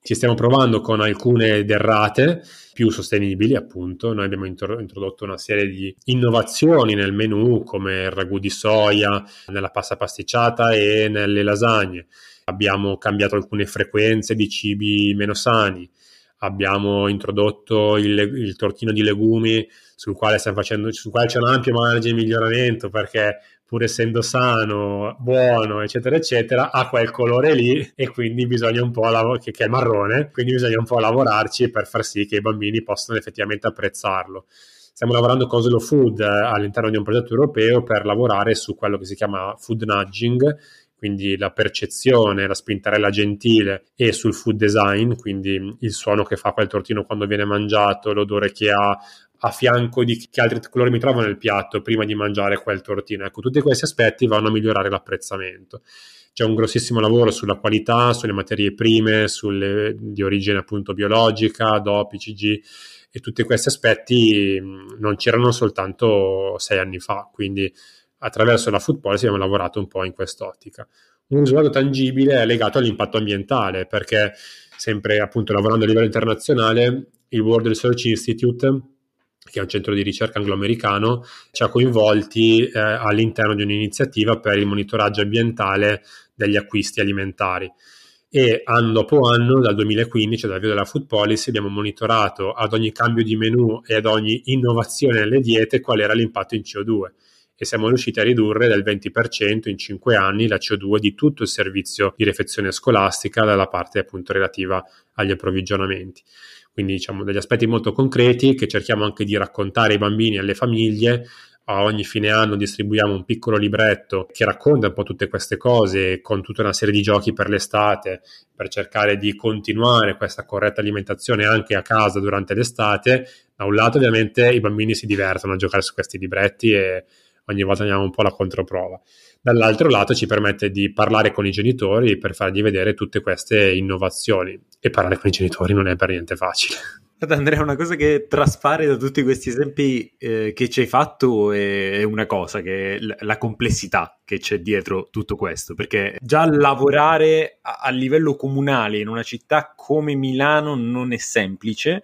Ci stiamo provando con alcune derrate più sostenibili, appunto. Noi abbiamo introdotto una serie di innovazioni nel menu, come il ragù di soia, nella pasta pasticciata e nelle lasagne. Abbiamo cambiato alcune frequenze di cibi meno sani. Abbiamo introdotto il, il tortino di legumi sul quale facendo, sul quale c'è un ampio margine di miglioramento perché pur essendo sano, buono, eccetera, eccetera, ha quel colore lì e quindi bisogna un po' lav- che, che è marrone, quindi bisogna un po' lavorarci per far sì che i bambini possano effettivamente apprezzarlo. Stiamo lavorando con Slow Food eh, all'interno di un progetto europeo per lavorare su quello che si chiama food nudging, quindi la percezione, la spintarella gentile e sul food design, quindi il suono che fa quel tortino quando viene mangiato, l'odore che ha a fianco di che altri colori mi trovo nel piatto prima di mangiare quel tortino. Ecco, tutti questi aspetti vanno a migliorare l'apprezzamento. C'è un grossissimo lavoro sulla qualità, sulle materie prime, sulle, di origine appunto biologica, DOP, CG e tutti questi aspetti non c'erano soltanto sei anni fa, quindi attraverso la food policy abbiamo lavorato un po' in quest'ottica. Un risultato tangibile è legato all'impatto ambientale, perché sempre appunto lavorando a livello internazionale, il World Research Institute che è un centro di ricerca anglo-americano, ci ha coinvolti eh, all'interno di un'iniziativa per il monitoraggio ambientale degli acquisti alimentari. E anno dopo anno, dal 2015, dall'avvio della food policy, abbiamo monitorato ad ogni cambio di menu e ad ogni innovazione nelle diete qual era l'impatto in CO2 e siamo riusciti a ridurre del 20% in 5 anni la CO2 di tutto il servizio di refezione scolastica dalla parte appunto relativa agli approvvigionamenti. Quindi diciamo degli aspetti molto concreti che cerchiamo anche di raccontare ai bambini e alle famiglie a ogni fine anno distribuiamo un piccolo libretto che racconta un po' tutte queste cose con tutta una serie di giochi per l'estate per cercare di continuare questa corretta alimentazione anche a casa durante l'estate. Da un lato ovviamente i bambini si divertono a giocare su questi libretti e ogni volta andiamo un po' alla controprova. Dall'altro lato ci permette di parlare con i genitori per fargli vedere tutte queste innovazioni e parlare con i genitori non è per niente facile. Andrea, una cosa che traspare da tutti questi esempi eh, che ci hai fatto è una cosa, che è la complessità che c'è dietro tutto questo, perché già lavorare a, a livello comunale in una città come Milano non è semplice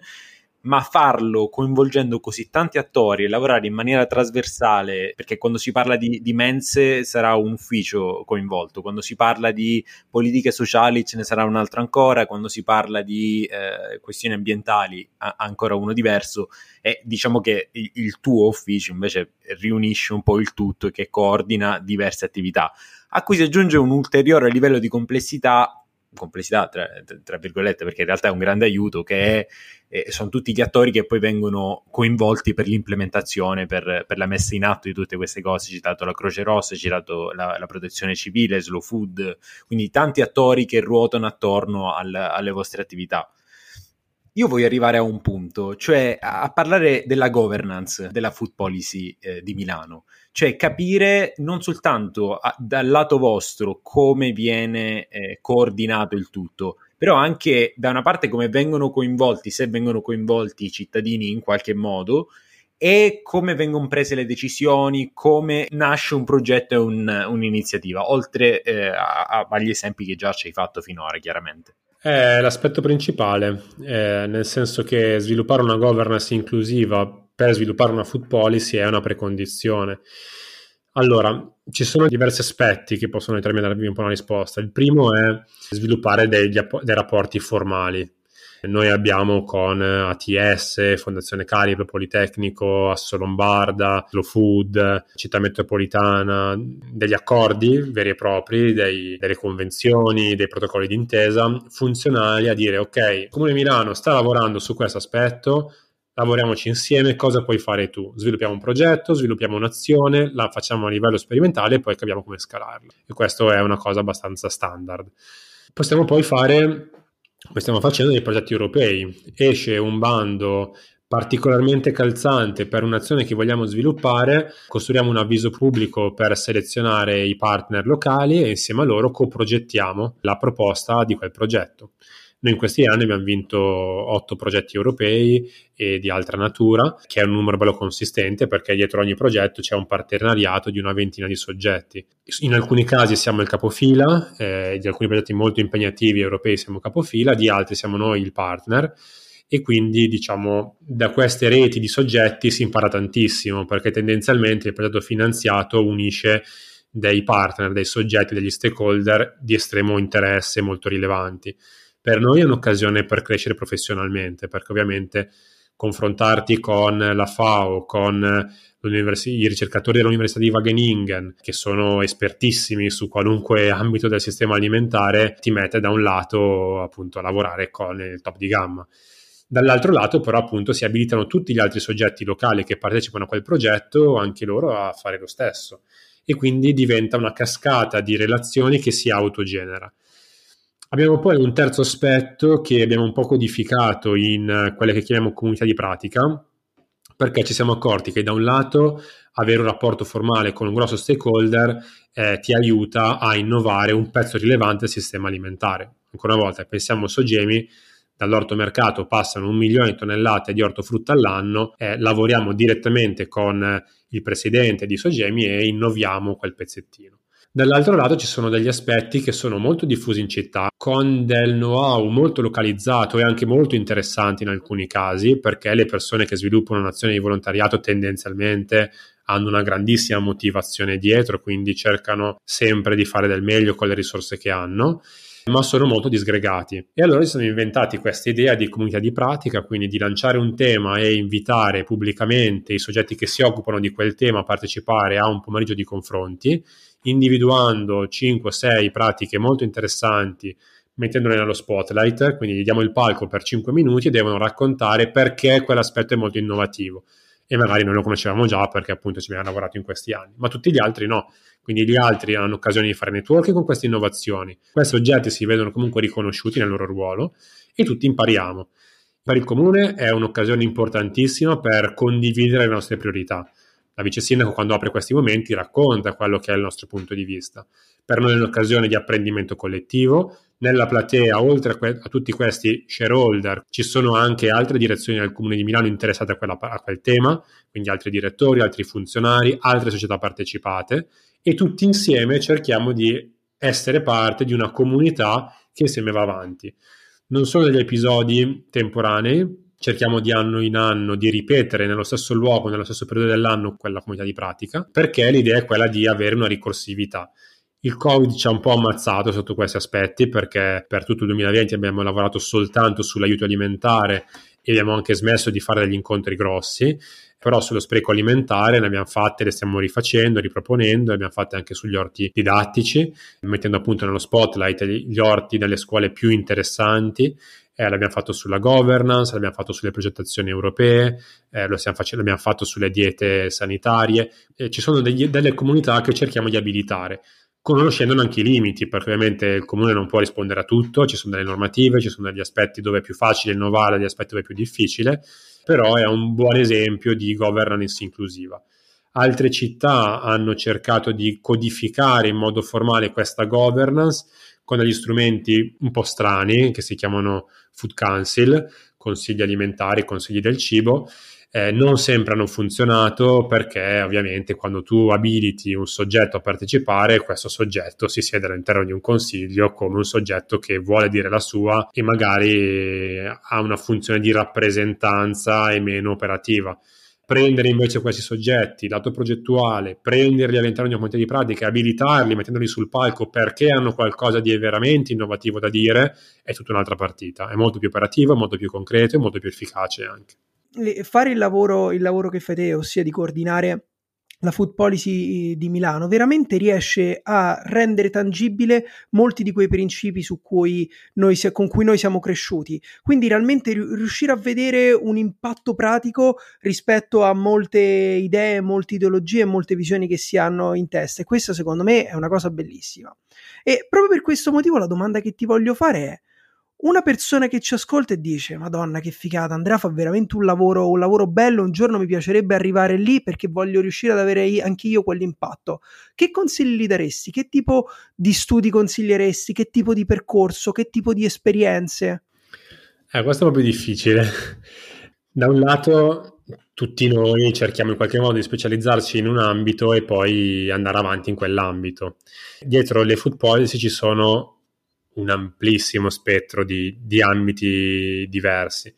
ma farlo coinvolgendo così tanti attori e lavorare in maniera trasversale, perché quando si parla di, di, mense sarà un ufficio coinvolto, quando si parla di politiche sociali ce ne sarà un altro ancora, quando si parla di eh, questioni ambientali a, ancora uno diverso e diciamo che il, il tuo ufficio invece riunisce un po' il tutto e che coordina diverse attività, a cui si aggiunge un ulteriore livello di complessità complessità tra, tra, virgolette perché in realtà è un grande aiuto che è, eh, sono tutti gli attori che poi vengono coinvolti per l'implementazione per, per, la messa in atto di tutte queste cose. Citato la Croce Rossa, citato la, la protezione civile, Slow Food quindi tanti attori che ruotano attorno al, alle vostre attività. Io voglio arrivare a un punto, cioè a parlare della governance della food policy eh, di Milano, cioè capire non soltanto a, dal lato vostro come viene eh, coordinato il tutto, però anche da una parte come vengono coinvolti, se vengono coinvolti i cittadini in qualche modo, e come vengono prese le decisioni, come nasce un progetto e un, un'iniziativa, oltre eh, a, agli esempi che già ci hai fatto finora, chiaramente. È l'aspetto principale, eh, nel senso che sviluppare una governance inclusiva per sviluppare una food policy è una precondizione. Allora, ci sono diversi aspetti che possono determinarvi un po' una risposta. Il primo è sviluppare dei, dei rapporti formali, noi abbiamo con ATS, Fondazione Calibro, Politecnico, Asso Lombarda, Slow Food, Città Metropolitana, degli accordi veri e propri, dei, delle convenzioni, dei protocolli d'intesa funzionali a dire ok, il Comune Milano sta lavorando su questo aspetto, lavoriamoci insieme, cosa puoi fare tu? Sviluppiamo un progetto, sviluppiamo un'azione, la facciamo a livello sperimentale e poi capiamo come scalarla. E questo è una cosa abbastanza standard. Possiamo poi fare come stiamo facendo nei progetti europei. Esce un bando particolarmente calzante per un'azione che vogliamo sviluppare, costruiamo un avviso pubblico per selezionare i partner locali e insieme a loro coprogettiamo la proposta di quel progetto. Noi in questi anni abbiamo vinto otto progetti europei e di altra natura, che è un numero bello consistente perché dietro ogni progetto c'è un partenariato di una ventina di soggetti. In alcuni casi siamo il capofila, eh, di alcuni progetti molto impegnativi europei siamo capofila, di altri siamo noi il partner e quindi diciamo da queste reti di soggetti si impara tantissimo perché tendenzialmente il progetto finanziato unisce dei partner, dei soggetti, degli stakeholder di estremo interesse molto rilevanti per noi è un'occasione per crescere professionalmente, perché ovviamente confrontarti con la FAO, con i ricercatori dell'Università di Wageningen, che sono espertissimi su qualunque ambito del sistema alimentare, ti mette da un lato appunto a lavorare con il top di gamma. Dall'altro lato, però, appunto, si abilitano tutti gli altri soggetti locali che partecipano a quel progetto, anche loro a fare lo stesso. E quindi diventa una cascata di relazioni che si autogenera. Abbiamo poi un terzo aspetto che abbiamo un po' codificato in eh, quelle che chiamiamo comunità di pratica, perché ci siamo accorti che da un lato avere un rapporto formale con un grosso stakeholder eh, ti aiuta a innovare un pezzo rilevante del sistema alimentare. Ancora una volta, pensiamo a Sogemi, dall'ortomercato passano un milione di tonnellate di ortofrutta all'anno, eh, lavoriamo direttamente con il presidente di Sogemi e innoviamo quel pezzettino. Dall'altro lato ci sono degli aspetti che sono molto diffusi in città, con del know-how molto localizzato e anche molto interessanti in alcuni casi, perché le persone che sviluppano un'azione di volontariato tendenzialmente hanno una grandissima motivazione dietro, quindi cercano sempre di fare del meglio con le risorse che hanno ma sono molto disgregati. E allora ci siamo inventati questa idea di comunità di pratica, quindi di lanciare un tema e invitare pubblicamente i soggetti che si occupano di quel tema a partecipare a un pomeriggio di confronti individuando 5-6 pratiche molto interessanti, mettendole nello spotlight, quindi gli diamo il palco per 5 minuti e devono raccontare perché quell'aspetto è molto innovativo. E magari noi lo conoscevamo già perché appunto ci abbiamo lavorato in questi anni, ma tutti gli altri no. Quindi gli altri hanno occasione di fare networking con queste innovazioni. Questi oggetti si vedono comunque riconosciuti nel loro ruolo e tutti impariamo. Per il comune è un'occasione importantissima per condividere le nostre priorità la vice sindaco quando apre questi momenti racconta quello che è il nostro punto di vista. Per noi è un'occasione di apprendimento collettivo. Nella platea, oltre a, que- a tutti questi shareholder, ci sono anche altre direzioni del Comune di Milano interessate a, quella, a quel tema, quindi altri direttori, altri funzionari, altre società partecipate e tutti insieme cerchiamo di essere parte di una comunità che insieme va avanti. Non sono degli episodi temporanei, cerchiamo di anno in anno di ripetere nello stesso luogo, nello stesso periodo dell'anno quella comunità di pratica, perché l'idea è quella di avere una ricorsività. Il Covid ci ha un po' ammazzato sotto questi aspetti perché per tutto il 2020 abbiamo lavorato soltanto sull'aiuto alimentare e abbiamo anche smesso di fare degli incontri grossi, però sullo spreco alimentare ne abbiamo fatte, le stiamo rifacendo, riproponendo, le abbiamo fatte anche sugli orti didattici, mettendo appunto nello spotlight gli orti delle scuole più interessanti eh, l'abbiamo fatto sulla governance, l'abbiamo fatto sulle progettazioni europee, eh, lo facendo, l'abbiamo fatto sulle diete sanitarie. Eh, ci sono degli, delle comunità che cerchiamo di abilitare. conoscendo anche i limiti, perché ovviamente il comune non può rispondere a tutto, ci sono delle normative, ci sono degli aspetti dove è più facile innovare, degli aspetti dove è più difficile, però è un buon esempio di governance inclusiva. Altre città hanno cercato di codificare in modo formale questa governance con degli strumenti un po' strani che si chiamano Food Council, consigli alimentari, consigli del cibo, eh, non sempre hanno funzionato perché ovviamente quando tu abiliti un soggetto a partecipare, questo soggetto si siede all'interno di un consiglio come un soggetto che vuole dire la sua e magari ha una funzione di rappresentanza e meno operativa. Prendere invece questi soggetti, lato progettuale, prenderli all'interno di un comité di pratica, abilitarli, mettendoli sul palco perché hanno qualcosa di veramente innovativo da dire, è tutta un'altra partita. È molto più operativo, molto più concreto e molto più efficace anche fare il lavoro, il lavoro che fai te, ossia di coordinare la food policy di Milano veramente riesce a rendere tangibile molti di quei principi cui noi, con cui noi siamo cresciuti. Quindi realmente riuscire a vedere un impatto pratico rispetto a molte idee, molte ideologie e molte visioni che si hanno in testa. E questo secondo me è una cosa bellissima. E proprio per questo motivo la domanda che ti voglio fare è una persona che ci ascolta e dice Madonna che figata, Andrea fa veramente un lavoro, un lavoro bello, un giorno mi piacerebbe arrivare lì perché voglio riuscire ad avere anche io quell'impatto. Che consigli gli daresti? Che tipo di studi consiglieresti? Che tipo di percorso? Che tipo di esperienze? Eh, questo è proprio difficile. Da un lato tutti noi cerchiamo in qualche modo di specializzarci in un ambito e poi andare avanti in quell'ambito. Dietro le food policy ci sono un amplissimo spettro di, di ambiti diversi.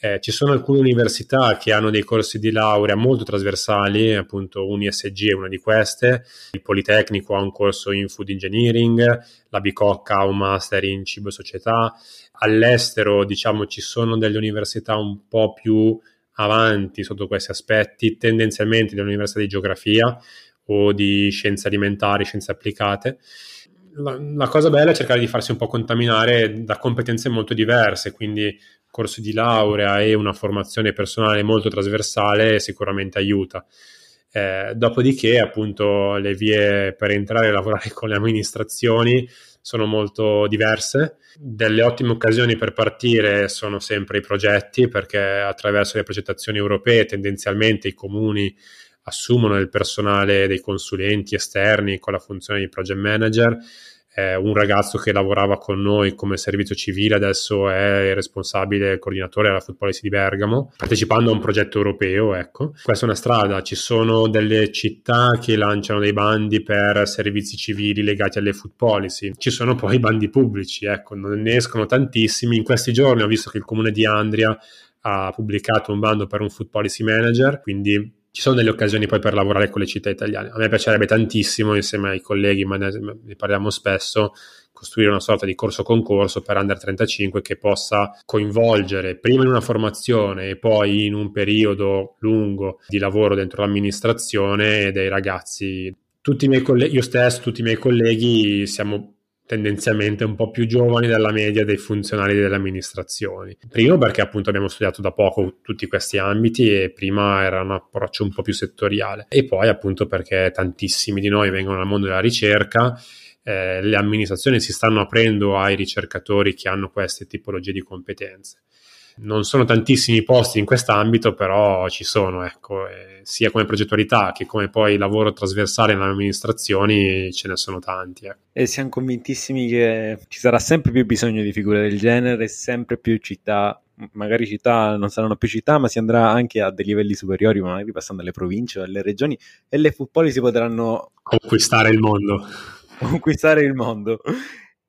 Eh, ci sono alcune università che hanno dei corsi di laurea molto trasversali, appunto UniSG è una di queste, il Politecnico ha un corso in Food Engineering, la Bicocca ha un master in cibo e società, all'estero diciamo ci sono delle università un po' più avanti sotto questi aspetti, tendenzialmente delle università di geografia o di scienze alimentari, scienze applicate la, la, cosa bella è cercare di farsi un po' contaminare da competenze molto diverse, quindi corso di laurea e una formazione personale molto trasversale sicuramente aiuta. Eh, dopodiché, appunto, le vie per entrare a lavorare con le amministrazioni sono molto diverse. Delle ottime occasioni per partire sono sempre i progetti, perché attraverso le progettazioni europee tendenzialmente i comuni assumono il personale dei consulenti esterni con la funzione di project manager. Eh, un ragazzo che lavorava con noi come servizio civile adesso è il responsabile il coordinatore alla Food Policy di Bergamo, partecipando a un progetto europeo. Ecco. Questa è una strada, ci sono delle città che lanciano dei bandi per servizi civili legati alle food policy, ci sono poi i bandi pubblici, ecco, non ne escono tantissimi. In questi giorni ho visto che il comune di Andria ha pubblicato un bando per un food policy manager, quindi ci sono delle occasioni poi per lavorare con le città italiane. A me piacerebbe tantissimo, insieme ai colleghi, ma ne, parliamo spesso, costruire una sorta di corso concorso per Under 35 che possa coinvolgere prima in una formazione e poi in un periodo lungo di lavoro dentro l'amministrazione dei ragazzi. Tutti i miei colleghi, io stesso, tutti i miei colleghi siamo tendenzialmente un po' più giovani della media dei funzionari delle amministrazioni. Primo perché appunto abbiamo studiato da poco tutti questi ambiti e prima era un approccio un po' più settoriale e poi appunto perché tantissimi di noi vengono dal mondo della ricerca eh, le amministrazioni si stanno aprendo ai ricercatori che hanno queste tipologie di competenze non sono tantissimi posti in quest'ambito, però ci sono, ecco, sia come progettualità che come poi lavoro trasversale nelle amministrazioni ce ne sono tanti. Ecco. E siamo convintissimi che ci sarà sempre più bisogno di figure del genere, sempre più città, magari città non saranno più città, ma si andrà anche a dei livelli superiori, magari passando alle province o alle regioni, e le football si potranno conquistare il mondo. Conquistare il mondo.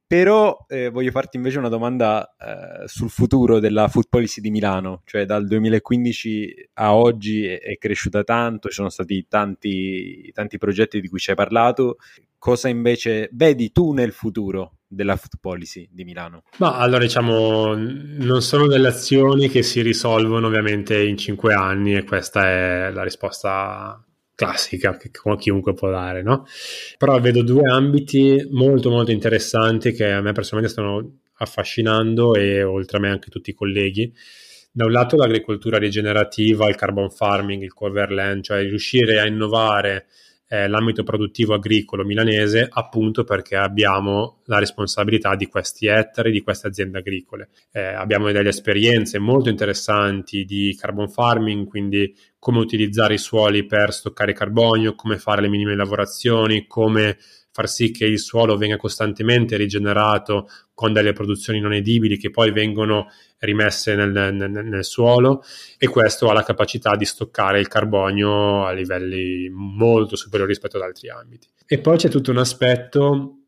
Però eh, voglio farti invece una domanda eh, sul futuro della food policy di Milano, cioè dal 2015 a oggi è, è cresciuta tanto, ci sono stati tanti, tanti, progetti di cui ci hai parlato. Cosa invece vedi tu nel futuro della food policy di Milano? Ma allora diciamo, non sono delle azioni che si risolvono ovviamente in cinque anni e questa è la risposta classica che chiunque può dare, no? Però vedo due ambiti molto molto interessanti che a me personalmente stanno affascinando e oltre a me anche tutti i colleghi. Da un lato l'agricoltura rigenerativa, il carbon farming, il cover land, cioè riuscire a innovare eh, l'ambito produttivo agricolo milanese appunto perché abbiamo la responsabilità di questi ettari, di queste aziende agricole. Eh, abbiamo delle esperienze molto interessanti di carbon farming, quindi come utilizzare i suoli per stoccare carbonio, come fare le minime lavorazioni, come far sì che il suolo venga costantemente rigenerato con delle produzioni non edibili che poi vengono rimesse nel, nel, nel, suolo e questo ha la capacità di stoccare il carbonio a livelli molto superiori rispetto ad altri ambiti. E poi c'è tutto un aspetto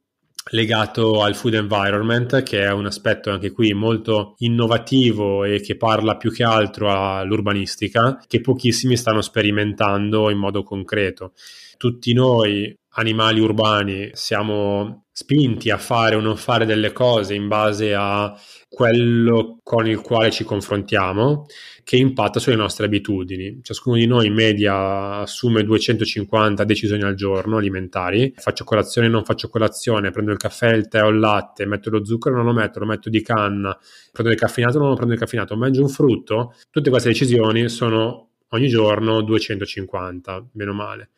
legato al food environment, che è un aspetto anche qui molto innovativo e che parla più che altro all'urbanistica, che pochissimi stanno sperimentando in modo concreto. Tutti noi animali urbani siamo spinti a fare o non fare delle cose in base a quello con il quale ci confrontiamo che impatta sulle nostre abitudini. Ciascuno di noi in media assume 250 decisioni al giorno alimentari. Faccio colazione, non faccio colazione, prendo il caffè, il tè o il latte, metto lo zucchero, non lo metto, lo metto di canna, prendo il caffeinato, non lo prendo il caffeinato, mangio un frutto. Tutte queste decisioni sono ogni giorno 250, meno male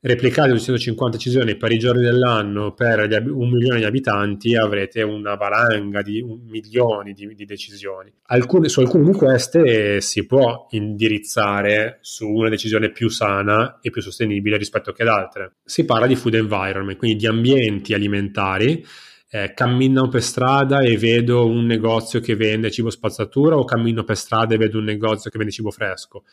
replicate 250 decisioni per i giorni dell'anno per un milione di abitanti avrete una valanga di milioni di, di decisioni. Alcune, su alcune di queste si può indirizzare su una decisione più sana e più sostenibile rispetto che ad altre. Si parla di food environment, quindi di ambienti alimentari eh, cammino per strada e vedo un negozio che vende cibo spazzatura o cammino per strada e vedo un negozio che vende cibo fresco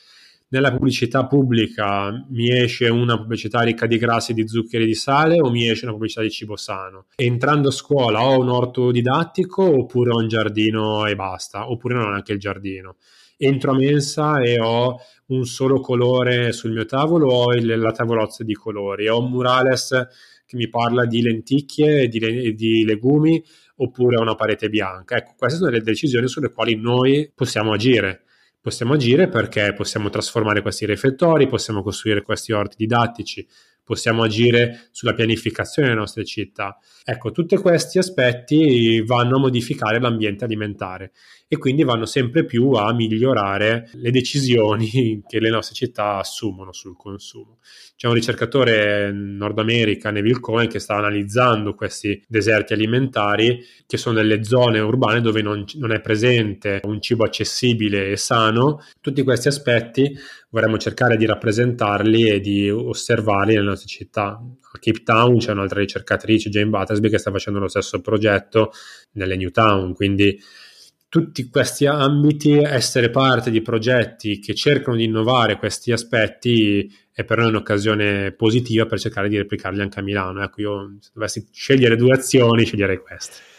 nella pubblicità pubblica mi esce una pubblicità ricca di grassi, di zuccheri di sale o mi esce una pubblicità di cibo sano? Entrando a scuola ho un orto didattico oppure ho un giardino e basta, oppure non ho neanche il giardino. Entro a mensa e ho un solo colore sul mio tavolo o il, la tavolozza di colori, ho un murales che mi parla di lenticchie e di, di legumi oppure ho una parete bianca. Ecco, queste sono le decisioni sulle quali noi possiamo agire possiamo agire perché possiamo trasformare questi riflettori, possiamo costruire questi orti didattici, possiamo agire sulla pianificazione delle nostre città. Ecco, tutti questi aspetti vanno a modificare l'ambiente alimentare e quindi vanno sempre più a migliorare le decisioni che le nostre città assumono sul consumo. C'è un ricercatore Nord America, Neville Cohen, che sta analizzando questi deserti alimentari, che sono delle zone urbane dove non, non è presente un cibo accessibile e sano. Tutti questi aspetti vorremmo cercare di rappresentarli e di osservarli nelle nostre città. A Cape Town c'è un'altra ricercatrice, Jane Battersby, che sta facendo lo stesso progetto nelle New Town, quindi tutti questi ambiti, essere parte di progetti che cercano di innovare questi aspetti è per noi un'occasione positiva per cercare di replicarli anche a Milano. Ecco, io se dovessi scegliere due azioni, sceglierei queste.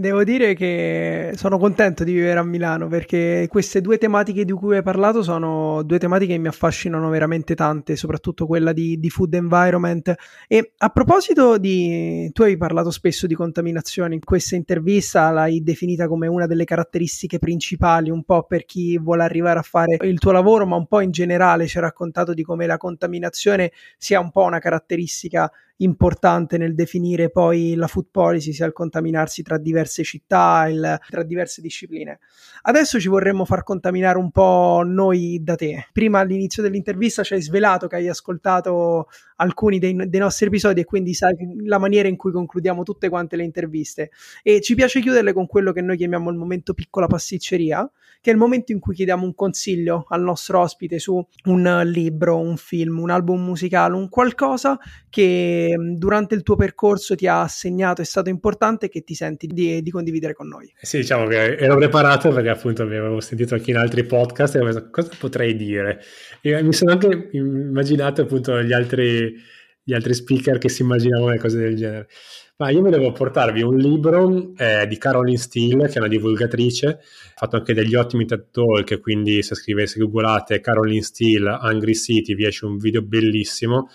Devo dire che sono contento di vivere a Milano perché queste due tematiche di cui hai parlato sono due tematiche che mi affascinano veramente tante, soprattutto quella di, di food environment. E a proposito di, tu hai parlato spesso di contaminazione, in questa intervista l'hai definita come una delle caratteristiche principali, un po' per chi vuole arrivare a fare il tuo lavoro, ma un po' in generale ci hai raccontato di come la contaminazione sia un po' una caratteristica importante nel definire poi la food policy, sia il contaminarsi tra diverse città, il, tra diverse discipline. Adesso ci vorremmo far contaminare un po' noi da te. Prima all'inizio dell'intervista ci hai svelato che hai ascoltato alcuni dei, dei, nostri episodi e quindi sai la maniera in cui concludiamo tutte quante le interviste. E ci piace chiuderle con quello che noi chiamiamo il momento piccola pasticceria, che è il momento in cui chiediamo un consiglio al nostro ospite su un libro, un film, un album musicale, un qualcosa che durante il tuo percorso ti ha assegnato, è stato importante che ti senti di, di condividere con noi. Eh sì, diciamo che ero preparato perché appunto avevo sentito anche in altri podcast e ho pensato cosa potrei dire. E mi sono anche immaginato appunto gli altri, gli altri speaker che si immaginavano le cose del genere. Ma io volevo portarvi un libro eh, di Caroline Steele, che è una divulgatrice, ha fatto anche degli ottimi TED Talk, quindi se scrivete, googolate Caroline Steele, Angry City, vi esce un video bellissimo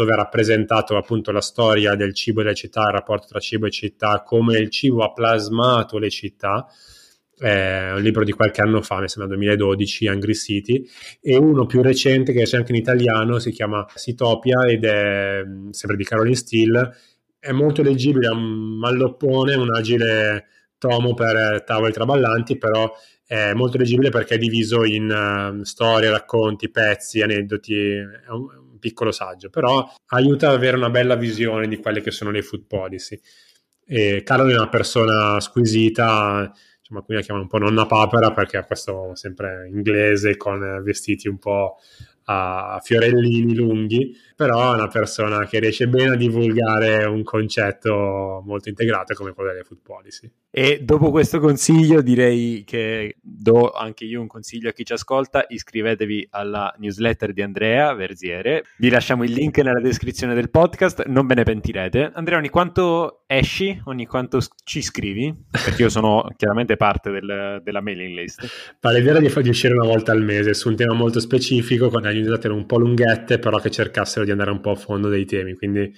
dove ha rappresentato appunto la storia del cibo e delle città, il rapporto tra cibo e città, come il cibo ha plasmato le città. È un libro di qualche anno fa, mi sembra 2012, Angry City, e uno più recente che c'è anche in italiano, si chiama Sitopia ed è sempre di Caroline Steele, è molto leggibile, è un malloppone, un agile tomo per tavoli traballanti, però è molto leggibile perché è diviso in uh, storie, racconti, pezzi, aneddoti, è un, piccolo saggio, però aiuta ad avere una bella visione di quelle che sono le food policy. E Carlo è una persona squisita, insomma, qui la chiamano un po' nonna papera perché ha questo sempre inglese con vestiti un po' a fiorellini lunghi, però è una persona che riesce bene a divulgare un concetto molto integrato come quello delle food policy. E dopo questo consiglio direi che do anche io un consiglio a chi ci ascolta, iscrivetevi alla newsletter di Andrea Verziere, vi lasciamo il link nella descrizione del podcast, non ve ne pentirete. Andrea, ogni quanto esci, ogni quanto ci scrivi? Perché io sono chiaramente parte del, della mailing list. Ma l'idea di fargli uscire una volta al mese su un tema molto specifico, con le newsletter un po' lunghette, però che cercassero di andare un po' a fondo dei temi, quindi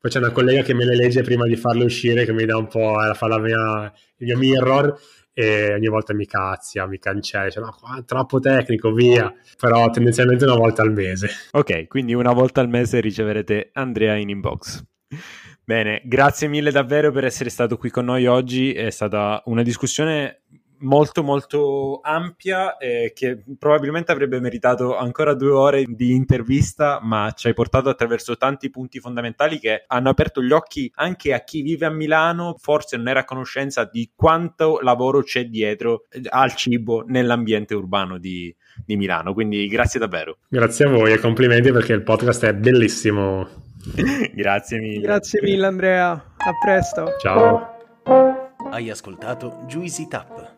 poi c'è una collega che me le legge prima di farle uscire, che mi dà un po', eh, fa la mia, il mio mirror e ogni volta mi cazzia, mi cancella, dice no, qua troppo tecnico, via. Però tendenzialmente una volta al mese. Ok, quindi una volta al mese riceverete Andrea in inbox. Bene, grazie mille davvero per essere stato qui con noi oggi, è stata una discussione molto molto ampia eh, che probabilmente avrebbe meritato ancora due ore di intervista ma ci hai portato attraverso tanti punti fondamentali che hanno aperto gli occhi anche a chi vive a Milano forse non era a conoscenza di quanto lavoro c'è dietro eh, al cibo nell'ambiente urbano di, di Milano. Quindi grazie davvero. Grazie a voi e complimenti perché il podcast è bellissimo. Grazie mille. Grazie mille Andrea. A presto. Ciao. Hai ascoltato Juicy Tap